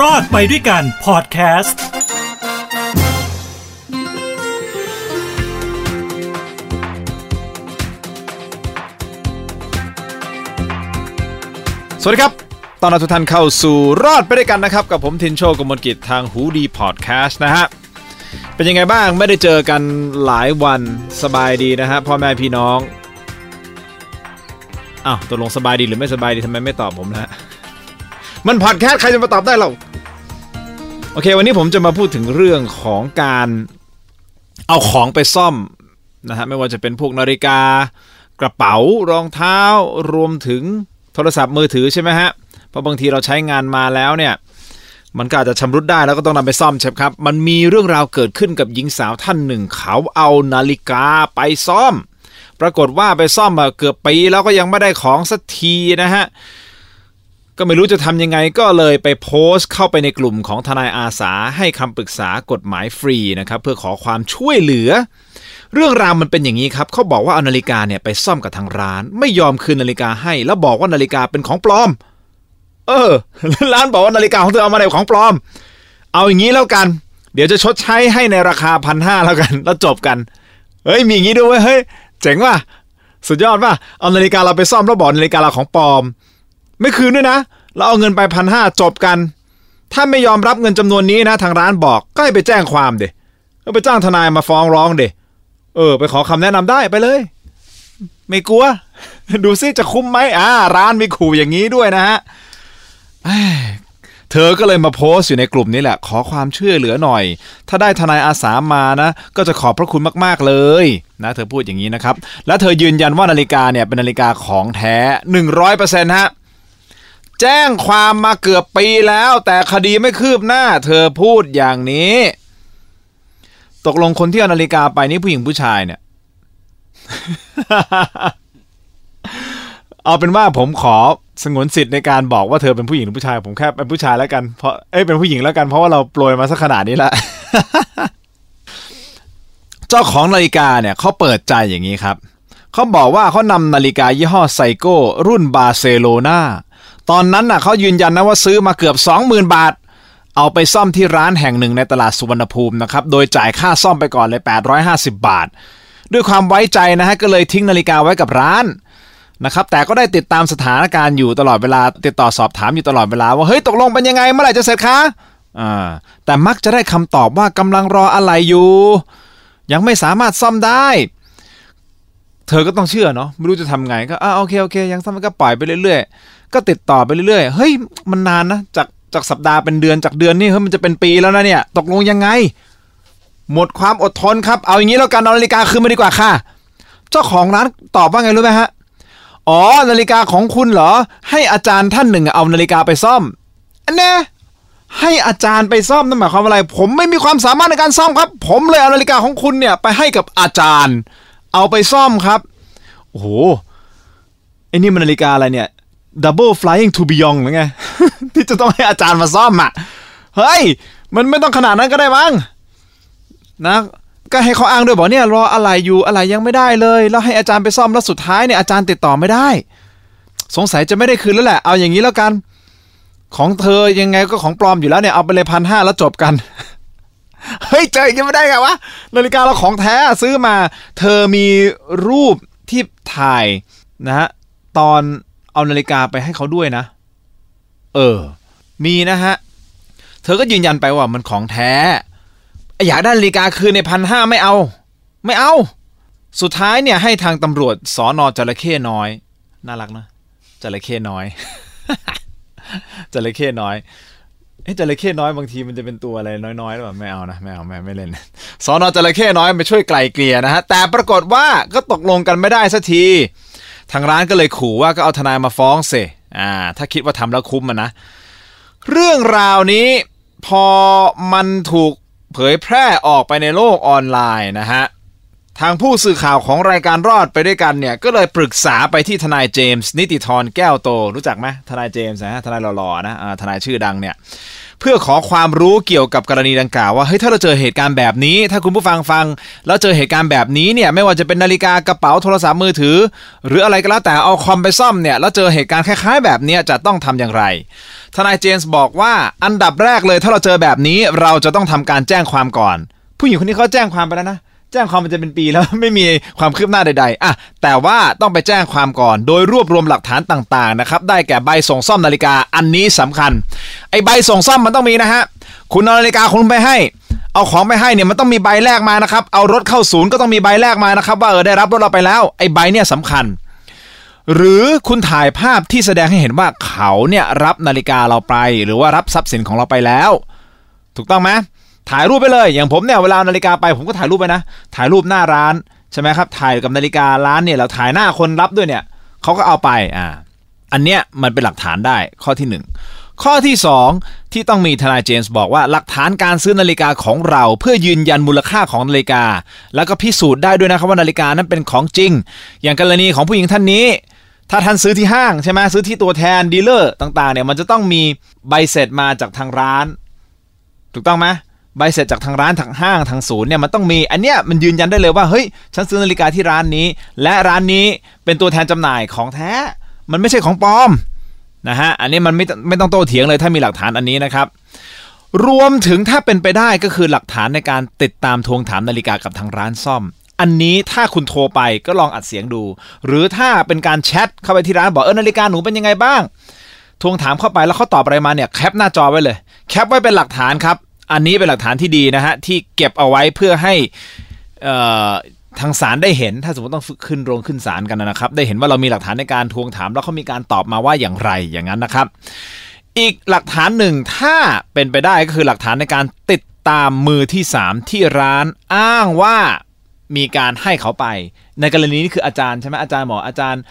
รอดไปด้วยกันพอดแคสต์สวัสดีครับตอนรับทุกท่านเข้าสู่รอดไปด้วยกันนะครับ กับผมทินโชกมลกิจทางหูดีพอดแคสต์นะฮะเป็นยังไงบ้างไม่ได้เจอกันหลายวันสบายดีนะฮะพ่อแม่พี่น้องอ้าวตกลงสบายดีหรือไม่สบายดีทำไมไม่ตอบผมนะฮะ มันพอดแคสต์ใครจะมาตอบได้เราโอเค วันนี้ผมจะมาพูดถึงเรื่องของการเอาของไปซ่อมนะฮะไม่ว่าจะเป็นพวกนาฬิกา กระเป๋ารองเท้ารวมถึงโทรศัพท์มือถือใช่ไหมฮะเพราะบางทีเราใช้งานมาแล้วเนี่ยมันก็อาจจะชำรุดได้แล้วก็ต้องนำไปซ่อมใช่ครับ มันมีเรื่องราวเกิดขึ้นกับหญิงสาวท่านหนึ่ง เขาเอานาฬิกาไปซ่อม ปรากฏว่าไปซ่อมมาเกือบปีแล้วก็ยังไม่ได้ของสักทีนะฮะ ก็ไม่รู้จะทำยังไงก็เลยไปโพสต์เข้าไปในกลุ่มของทนายอาสาให้คำปรึกษากฎหมายฟรีนะครับเพื่อขอความช่วยเหลือ เรื่องราวมันเป็นอย่างนี้ครับเขาบอกว่าเอานาฬิกาเนี่ยไปซ่อมกับทางร้าน ไม่ยอมคืนนาฬิกาให้ แล้วบอกว่านาฬิกาเป็นของปลอม เออร้านบอกว่านาฬิกาของเธอเอามาในของปลอม เอาอย่างนี้แล้วกัน เดี๋ยวจะชดใช้ให้ในราคาพันห้าแล้วกันแล้วจบกันเฮ้ยมีอย่างนี้ด้วยเวยเฮ้ยเจ๋งว่ะสุดยอดว่ะเอานาฬิกาเราไปซ่อมแล้วบอกนาฬิกาเราของปลอม ไม่คืนด้วยนะ เราเอาเงินไปพันห้าจบกัน ถ้าไม่ยอมรับเงินจำนวนนี้นะ ทางร้านบอกก็ให้ไปแจ้งความเดก็ไปจ้างทนายมาฟ้องร้องเดเออ ไปขอคำแนะนำได้ไปเลย ไม่กลัว ดูซิจะคุ้มไหมอ่า ร้านมีขู่อย่างนี้ด้วยนะฮะเอ้ยเธอก็เลยมาโพสต์อยู่ในกลุ่มนี้แหละ ขอความช่วยเหลือหน่อย ถ้าได้ทนายอาสามานะ ก็จะขอบพระคุณมาก ๆ เลยนะ เธอพูดอย่างนี้นะครับ และเธอยืนยันว่านาฬิกาเนี่ยเป็นนาฬิกาของแท้ 100%ฮะ แจ้งความมาเกือบปีแล้ว แต่คดีไม่คืบหน้า เธอพูดอย่างนี้ ตกลงคนที่เอานาฬิกาไปนี่ผู้หญิงผู้ชายเนี่ย เอาเป็นว่าผมขอสงวนสิทธิ์ในการบอกว่าเธอเป็นผู้หญิงหรือผู้ชาย ผมแค่เป็นผู้ชายแล้วกันเพราะเอ้ยเป็นผู้หญิงแล้วกันเพราะว่าเราโปรยมาสักขนาดนี้แล้วเจ้าของนาฬิกาเนี่ยเขาเปิดใจอย่างนี้ครับเขาบอกว่าเขานำนาฬิกายี่ห้อไซโก้รุ่นบาร์เซโลนา ตอนนั้นน่ะเขายืนยันนะว่าซื้อมาเกือบ 20,000 บาท เอาไปซ่อมที่ร้านแห่งหนึ่งในตลาดสุวรรณภูมินะครับ โดยจ่ายค่าซ่อมไปก่อนเลย 850 บาท ด้วยความไว้ใจนะฮะก็เลยทิ้งนาฬิกาไว้กับร้านนะครับแต่ก็ได้ติดตามสถานการณ์อยู่ตลอดเวลา ติดต่อสอบถามอยู่ตลอดเวลาว่าเฮ้ยตกลงเป็นยังไงเมื่อไหร่จะเสร็จคะอ่าแต่มักจะได้คำตอบว่ากำลังรออะไรอยู่ ยังไม่สามารถซ่อมได้ เธอก็ต้องเชื่อเนาะไม่รู้จะทำไงก็อ่าโอเคโอเค ยังซ่อมก็ปล่อยไปเรื่อย ก็ติดต่อไปเรื่อยๆ เฮ้ย มันนานนะ จากจากสัปดาห์เป็นเดือนจากเดือนนี่เฮ้ยมันจะเป็นปีแล้วนะเนี่ย ตกลงยังไง หมดความอดทนครับ เอาอย่างนี้แล้วกันเอานาฬิกาคืนมาดีกว่าค่ะ เจ้าของร้านตอบว่าไงรู้ไหมฮะ อ๋อ นาฬิกาของคุณเหรอ ให้อาจารย์ท่านหนึ่งเอานาฬิกาไปซ่อม อันแน่ให้อาจารย์ไปซ่อมนั่นหมายความว่าอะไร ผมไม่มีความสามารถในการซ่อมครับ ผมเลยเอานาฬิกาของคุณเนี่ยไปให้กับอาจารย์ เอาไปซ่อมครับ โอ้โหไอ้นี่มันนาฬิกาอะไรเนี่ย Double Flying to Beyond หรือไง ที่จะต้องให้อาจารย์มาซ่อมอะ เฮ้ย มันไม่ต้องขนาดนั้นก็ได้มั้งนะ ก็ให้เขาอ้างด้วยบอกเนี่ยรออะไรอยู่อะไรยังไม่ได้เลย แล้วให้อาจารย์ไปซ่อมแล้วสุดท้ายเนี่ยอาจารย์ติดต่อไม่ได้ สงสัยจะไม่ได้คืนแล้วแหละ เอาอย่างนี้แล้วกัน ของเธอยังไงก็ของปลอมอยู่แล้วเนี่ยเอาไปเลยพันห้าแล้วจบกันเฮ้ยเจอยังไม่ได้ไงวะนาฬิกาเราของแท้ซื้อมา เธอมีรูปที่ถ่ายนะฮะตอน เอานาฬิกาไปให้เขาด้วยนะ เออ มีนะฮะ เธอก็ยืนยันไปว่ามันของแท้ อยากได้นาฬิกาคืนในพันห้าไม่เอา ไม่เอา สุดท้ายเนี่ยให้ทางตำรวจสอนอจระเข้น้อย น่ารักนะจระเข้น้อยจระเข้น้อยเอ้จระเข้น้อยบางทีมันจะเป็นตัวอะไรน้อยๆหรือเปล่าไม่เอานะไม่เอาไม่ไม่เล่นสอนอจระเข้น้อยไปช่วยไกลเกลี่ยนะฮะแต่ปรากฏว่าก็ตกลงกันไม่ได้สักที ทางร้านก็เลยขู่ว่าก็เอาทนายมาฟ้องเสอ่าถ้าคิดว่าทำแล้วคุ้มมันนะ เรื่องราวนี้พอมันถูกเผยแพร่ออกไปในโลกออนไลน์นะฮะทางผู้สื่อข่าวของรายการรอดไปด้วยกันเนี่ยก็เลยปรึกษาไปที่ทนายเจมส์นิติธรแก้วโต รู้จักไหมทนายเจมส์นะทนายหล่อๆนะทนายชื่อดังเนี่ย เพื่อขอความรู้เกี่ยวกับกรณีดังกล่าวว่าเฮ้ยถ้าเราเจอเหตุการณ์แบบนี้ ถ้าคุณผู้ฟังฟัง แล้วเจอเหตุการณ์แบบนี้เนี่ยไม่ว่าจะเป็นนาฬิกากระเป๋าโทรศัพท์มือถือ หรืออะไรก็แล้วแต่เอาคอมไปซ่อมเนี่ยแล้วเจอเหตุการณ์คล้ายๆ แบบนี้จะต้องทำอย่างไรทนายเจนส์บอกว่าอันดับแรกเลยถ้าเราเจอแบบนี้เราจะต้องทำการแจ้งความก่อน ผู้หญิงคนนี้เขาแจ้งความไปแล้วนะ แจ้งความมันจะเป็นปีแล้วไม่มีความคืบหน้าใดๆอะแต่ว่าต้องไปแจ้งความก่อน โดยรวบรวมหลักฐานต่างๆนะครับได้แก่ใบส่งซ่อมนาฬิกาอันนี้สำคัญไอ้ใบส่งซ่อมมันต้องมีนะฮะคุณเอานาฬิกาคุณไปให้เอาของไปให้เนี่ยมันต้องมีใบแรกมานะครับ เอารถเข้าศูนย์ก็ต้องมีใบแรกมานะครับ ว่าเออได้รับรถเราไปแล้วไอ้ใบเนี่ยสำคัญ หรือคุณถ่ายภาพที่แสดงให้เห็นว่าเขาเนี่ยรับนาฬิกาเราไป หรือว่ารับทรัพย์สินของเราไปแล้ว ถูกต้องไหม ถ่ายรูปไปเลย อย่างผมเนี่ยเวลานาฬิกาไปผมก็ถ่ายรูปไปนะ ถ่ายรูปหน้าร้านใช่ไหมครับ ถ่ายกับนาฬิการ้านเนี่ยเราถ่ายหน้าคนรับด้วยเนี่ยเขาก็เอาไปอ่าอันเนี้ยมันเป็นหลักฐานได้ข้อที่หนึ่งข้อที่สองที่ต้องมีทนายเจมส์บอกว่าหลักฐานการซื้อนาฬิกาของเราเพื่อยืนยันมูลค่าของนาฬิกา แล้วก็พิสูจน์ได้ด้วยนะครับว่านาฬิกานั้นเป็นของจริง อย่างกรณีของผู้หญิงท่านนี้ ถ้าท่านซื้อที่ห้างใช่ไหมซื้อที่ตัวแทน dealer ต่างๆเนี่ยมันจะต้องมีใบเสร็จมาจากทางร้าน ถูกต้องไหม ใบเสร็จจากทางร้านทางห้างทางศูนย์เนี่ยมันต้องมี อันเนี้ยมันยืนยันได้เลยว่าเฮ้ยฉันซื้อนาฬิกาที่ร้านนี้ และร้านนี้เป็นตัวแทนจำหน่ายของแท้ มันไม่ใช่ของปลอมนะฮะอันนี้มันไม่ไม่ต้องโต้เถียงเลยถ้ามีหลักฐานอันนี้นะครับ รวมถึงถ้าเป็นไปได้ก็คือหลักฐานในการติดตามทวงถามนาฬิกากับทางร้านซ่อม อันนี้ถ้าคุณโทรไปก็ลองอัดเสียงดู หรือถ้าเป็นการแชทเข้าไปที่ร้านบอกเออนาฬิกาหนูเป็นยังไงบ้าง ทวงถามเข้าไปแล้วเขาตอบอะไรมาเนี่ยแคปหน้าจอไว้เลย แคปไว้เป็นหลักฐานครับ อันนี้เป็นหลักฐานที่ดีนะฮะที่เก็บเอาไว้เพื่อให้ทางศาลได้เห็น ถ้าสมมติต้องขึ้นโรงขึ้นศาลกันนะครับ ได้เห็นว่าเรามีหลักฐานในการทวงถาม แล้วเขามีการตอบมาว่าอย่างไรอย่างนั้นนะครับ อีกหลักฐานหนึ่งถ้าเป็นไปได้ก็คือหลักฐานในการติดตามมือที่ 3 ที่ร้านอ้างว่ามีการให้เขาไป ในกรณีนี้คืออาจารย์ใช่ไหมอาจารย์หมออาจารย์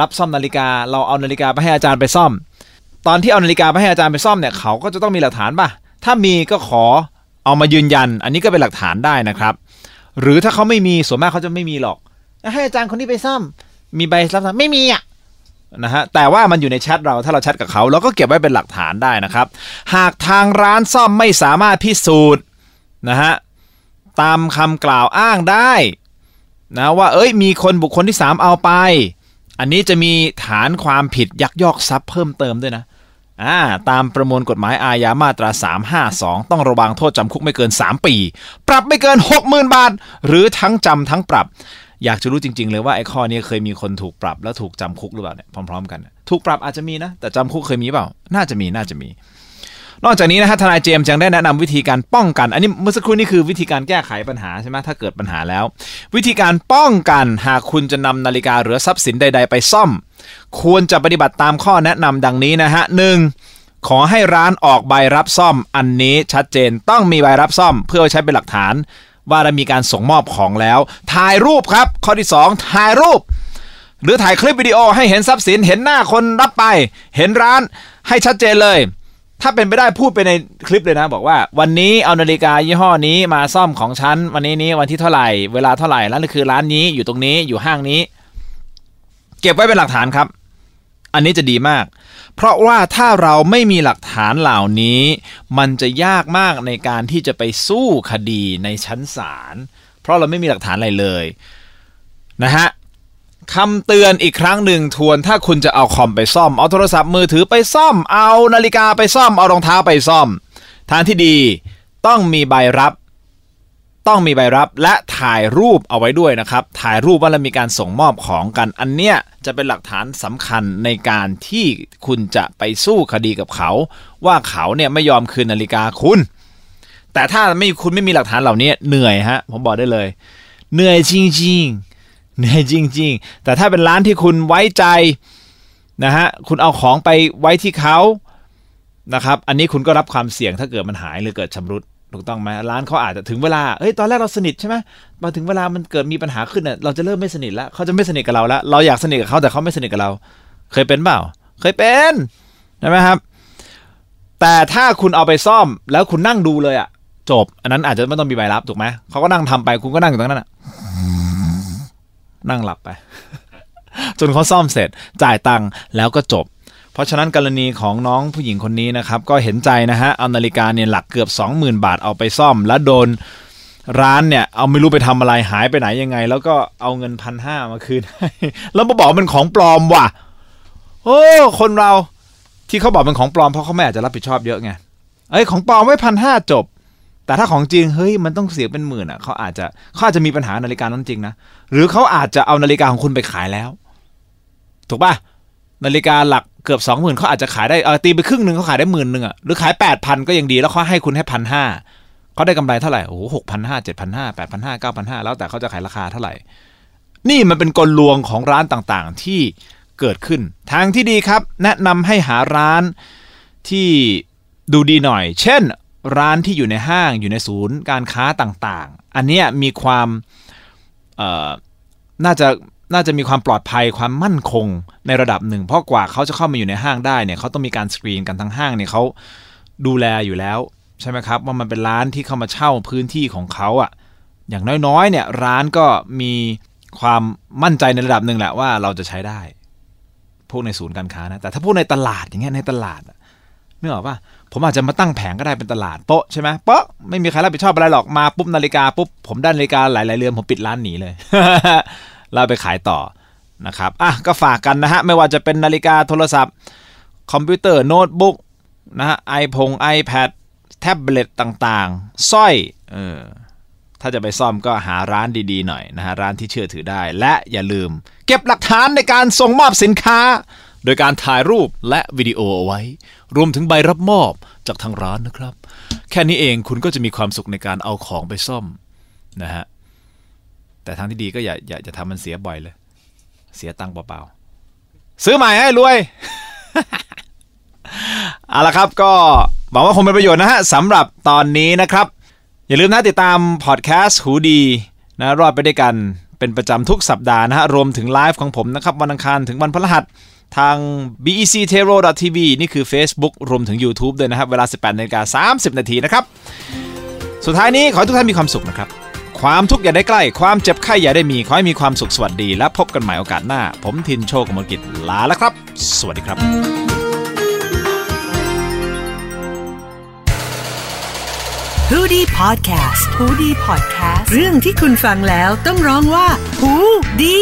รับซ่อมนาฬิกา เราเอานาฬิกาไปให้อาจารย์ไปซ่อม ตอนที่เอานาฬิกาไปให้อาจารย์ไปซ่อมเนี่ยเขาก็จะต้องมีหลักฐานป่ะ ถ้ามีก็ขอเอามายืนยัน อันนี้ก็เป็นหลักฐานได้นะครับ หรือถ้าเขาไม่มีส่วนมากเขาจะไม่มีหรอก ให้อาจารย์คนนี้ไปซ่อมมีใบรับซ่อมไม่มีอะนะฮะแต่ว่ามันอยู่ในแชทเราถ้าเราแชทกับเขาเราก็เก็บไว้เป็นหลักฐานได้นะครับ หากทางร้านซ่อมไม่สามารถพิสูจน์นะฮะตามคำกล่าวอ้างได้นะว่าเอ้ยมีคนบุคคลที่ 3 เอาไป อันนี้จะมีฐานความผิดยักยอกทรัพย์เพิ่มเติมด้วยนะ อ่าตามประมวลกฎหมายอาญามาตรา 352 ต้องระวังโทษจำคุกไม่เกิน 3 ปี ปรับไม่เกิน 60,000 บาท หรือทั้งจำทั้งปรับ อยากจะรู้จริง ๆ เลยว่าไอ้ข้อนี้เคยมีคนถูกปรับแล้วถูกจำคุกหรือเปล่าเนี่ยพร้อม ๆ กัน ถูกปรับอาจจะมีนะ แต่จำคุกเคยมีเปล่า น่าจะมีน่าจะมี นอกจากนี้นะฮะทนายเจมส์ยังได้แนะนำวิธีการป้องกัน อันนี้เมื่อสักครู่นี้คือวิธีการแก้ไขปัญหาใช่ไหมถ้าเกิดปัญหาแล้ว วิธีการป้องกันหากคุณจะนำนาฬิกาหรือทรัพย์สินใด ๆ ไปซ่อม ควรจะปฏิบัติตามข้อแนะนำดังนี้นะฮะหนึ่งขอให้ร้านออกใบรับซ่อม อันนี้ชัดเจนต้องมีใบรับซ่อม เพื่อใช้เป็นหลักฐาน ว่าได้มีการส่งมอบของแล้ว ถ่ายรูปครับ ข้อที่ 2 ถ่ายรูป หรือถ่ายคลิปวิดีโอให้เห็นทรัพย์สินเห็นหน้าคนรับไป เห็นร้านให้ชัดเจนเลย ถ้าเป็นไปได้พูดไปในคลิปเลยนะ บอกว่า วันนี้เอานาฬิกายี่ห้อนี้มาซ่อมของฉัน วันนี้นี้วันที่เท่าไหร่ เวลาเท่าไหร่แล้วนี่คือร้านนี้อยู่ตรงนี้อยู่ห้างนี้ เก็บไว้เป็นหลักฐานครับ อันนี้จะดีมาก เพราะว่าถ้าเราไม่มีหลักฐานเหล่านี้ มันจะยากมากในการที่จะไปสู้คดีในชั้นศาลเพราะเราไม่มีหลักฐานอะไรเลยนะฮะ คำเตือนอีกครั้งหนึ่งทวนถ้าคุณจะเอาคอมไปซ่อม เอาโทรศัพท์มือถือไปซ่อม เอานาฬิกาไปซ่อม เอารองเท้าไปซ่อม ทางที่ดีต้องมีใบรับ ต้องมีใบรับและถ่ายรูปเอาไว้ด้วยนะครับ ถ่ายรูปว่าเรามีการส่งมอบของกัน อันเนี้ยจะเป็นหลักฐานสำคัญในการที่คุณจะไปสู้คดีกับเขา ว่าเขาเนี่ยไม่ยอมคืนนาฬิกาคุณ แต่ถ้าไม่คุณไม่มีหลักฐานเหล่านี้เหนื่อยฮะผมบอกได้เลย เหนื่อยจริงๆ เหนื่อยจริง ๆ แต่ถ้าเป็นร้านที่คุณไว้ใจนะฮะคุณเอาของไปไว้ที่เขานะครับ อันนี้คุณก็รับความเสี่ยงถ้าเกิดมันหายหรือเกิดชำรุดถูกต้องไหมร้านเขาอาจจะถึงเวลาเฮ้ยตอนแรกเราสนิทใช่ไหมมาถึงเวลามันเกิดมีปัญหาขึ้นเนี่ยเราจะเริ่มไม่สนิทแล้วเขาจะไม่สนิทกับเราแล้ว เราอยากสนิทกับเขาแต่เขาไม่สนิทกับเรา เคยเป็นเปล่า เคยเป็นใช่ไหมครับ แต่ถ้าคุณเอาไปซ่อมแล้วคุณนั่งดูเลยอะจบ อันนั้นอาจจะไม่ต้องมีใบรับถูกไหมเขาก็นั่งทำไปคุณก็นั่งอยู่ตรงนั้นอะ นั่งหลับไป จนเขาซ่อมเสร็จจ่ายตังค์แล้วก็จบ เพราะฉะนั้นกรณีของน้องผู้หญิงคนนี้นะครับ ก็เห็นใจนะฮะเอานาฬิกาเนี่ยหลักเกือบ 20,000 บาทเอาไปซ่อม แล้วโดนร้านเนี่ยเอาไม่รู้ไปทำอะไรหายไปไหนยังไง แล้วก็เอาเงินพันห้ามาคืนให้แล้วมาบอกมันของปลอมว่ะ โอ้คนเราทที่เขาบอกเป็นของปลอมเพราะเขาไม่อาจจะรับผิดชอบเยอะไงเอ้ยของปลอมไว้พันห้าจบ แต่ถ้าของจริงเฮ้ยมันต้องเสียเป็นหมื่นอะเขาอาจจะเขาอาจจะมีปัญหานาฬิกานั้นจริงนะหรือเขาอาจจะเอานาฬิกาของคุณไปขายแล้ว ถูกป่ะนาฬิกาหลักเกือบสองหมื่นเขาอาจจะขายได้เออตีไปครึ่งหนึ่งเขาขายได้หมื่นหนึ่งอะหรือขายแปดพันก็ยังดีแล้วเขาให้คุณให้พันห้าเขาได้กำไรเท่าไหร่โอ้โหหกพันห้าเจ็ดพันห้าแปดพันห้าเก้าพันห้าแล้วแต่เขาจะขายราคาเท่าไหร่ นี่มันเป็นกลลวงของร้านต่างๆ ที่เกิดขึ้น ทางที่ดีครับ แนะนำให้หาร้านที่ดูดีหน่อย เช่น ร้านที่อยู่ในห้างอยู่ในศูนย์การค้าต่างๆ อันเนี้ยมีความน่าจะน่าจะมีความปลอดภัยความมั่นคงในระดับหนึ่ง เพราะกว่าเขาจะเข้ามาอยู่ในห้างได้เนี่ยเขาต้องมีการสกรีนกันทั้งห้างเนี่ยเขาดูแลอยู่แล้วใช่ไหมครับว่ามันเป็นร้านที่เข้ามาเช่าพื้นที่ของเขาอะ่ะอย่างน้อยๆเนี่ยร้านก็มีความมั่นใจในระดับหนึ่งแหละว่าเราจะใช้ได้ พวกในศูนย์การค้านะแต่ถ้าพวกในตลาดอย่างเงี้ยในตลาดอะ นึกออกปะผมอาจจะมาตั้งแผงก็ได้เป็นตลาดโป๊ะใช่ไหมโป๊ะไม่มีใครรับผิดชอบอะไรหรอกมาปุ๊บนาฬิกาปุ๊บผมได้นาฬิกาหลายๆเรือนผมปิดร้านหนีเลยเราไปขายต่อนะครับอะก็ฝากกันนะฮะไม่ว่าจะเป็นนาฬิกาโทรศัพท์ คอมพิวเตอร์โน้ตบุ๊กนะฮะไอพงไอแพดแท็บเล็ตต่างๆสร้อยเออถ้าจะไปซ่อมก็หาร้านดีๆหน่อยนะฮะร้านที่เชื่อถือได้ และอย่าลืม เก็บหลักฐานในการส่งมอบสินค้า โดยการถ่ายรูปและวิดีโอเอาไว้ รวมถึงใบรับมอบจากทางร้านนะครับ แค่นี้เองคุณก็จะมีความสุขในการเอาของไปซ่อมนะฮะแต่ทางที่ดีก็อย่าอย่าจะทำมันเสียบ่อยเลย เสียตังค์เปล่าๆซื้อใหม่ให้รวยเอาละครับก็หวังว่าคงเป็นประโยชน์นะฮะสำหรับตอนนี้นะครับ อย่าลืมนะติดตามพอดแคสต์หูดีนะรอดไปด้วยกันเป็นประจำทุกสัปดาห์นะฮะรวมถึงไลฟ์ของผมนะครับวันอังคารถึงวันพฤหัส ทาง bec t e r o tv นี่คือ Facebook รวมถึง YouTube ด้วยนะครับ เวลา 18นาฬิกา30 นาทีนะครับ สุดท้ายนี้ขอให้ทุกท่านมีความสุขนะครับ ความทุกข์อย่าได้ใกล้ ความเจ็บไข้อย่าได้มี ขอให้มีความสุขสวัสดี และพบกันใหม่โอกาสหน้า ผมทินโชคกมลกิจลาแล้วครับ สวัสดีครับฮูดี้พอดแคสต์ฮูดี้พอดแคสต์เรื่องที่คุณฟังแล้วต้องร้องว่าฮูดี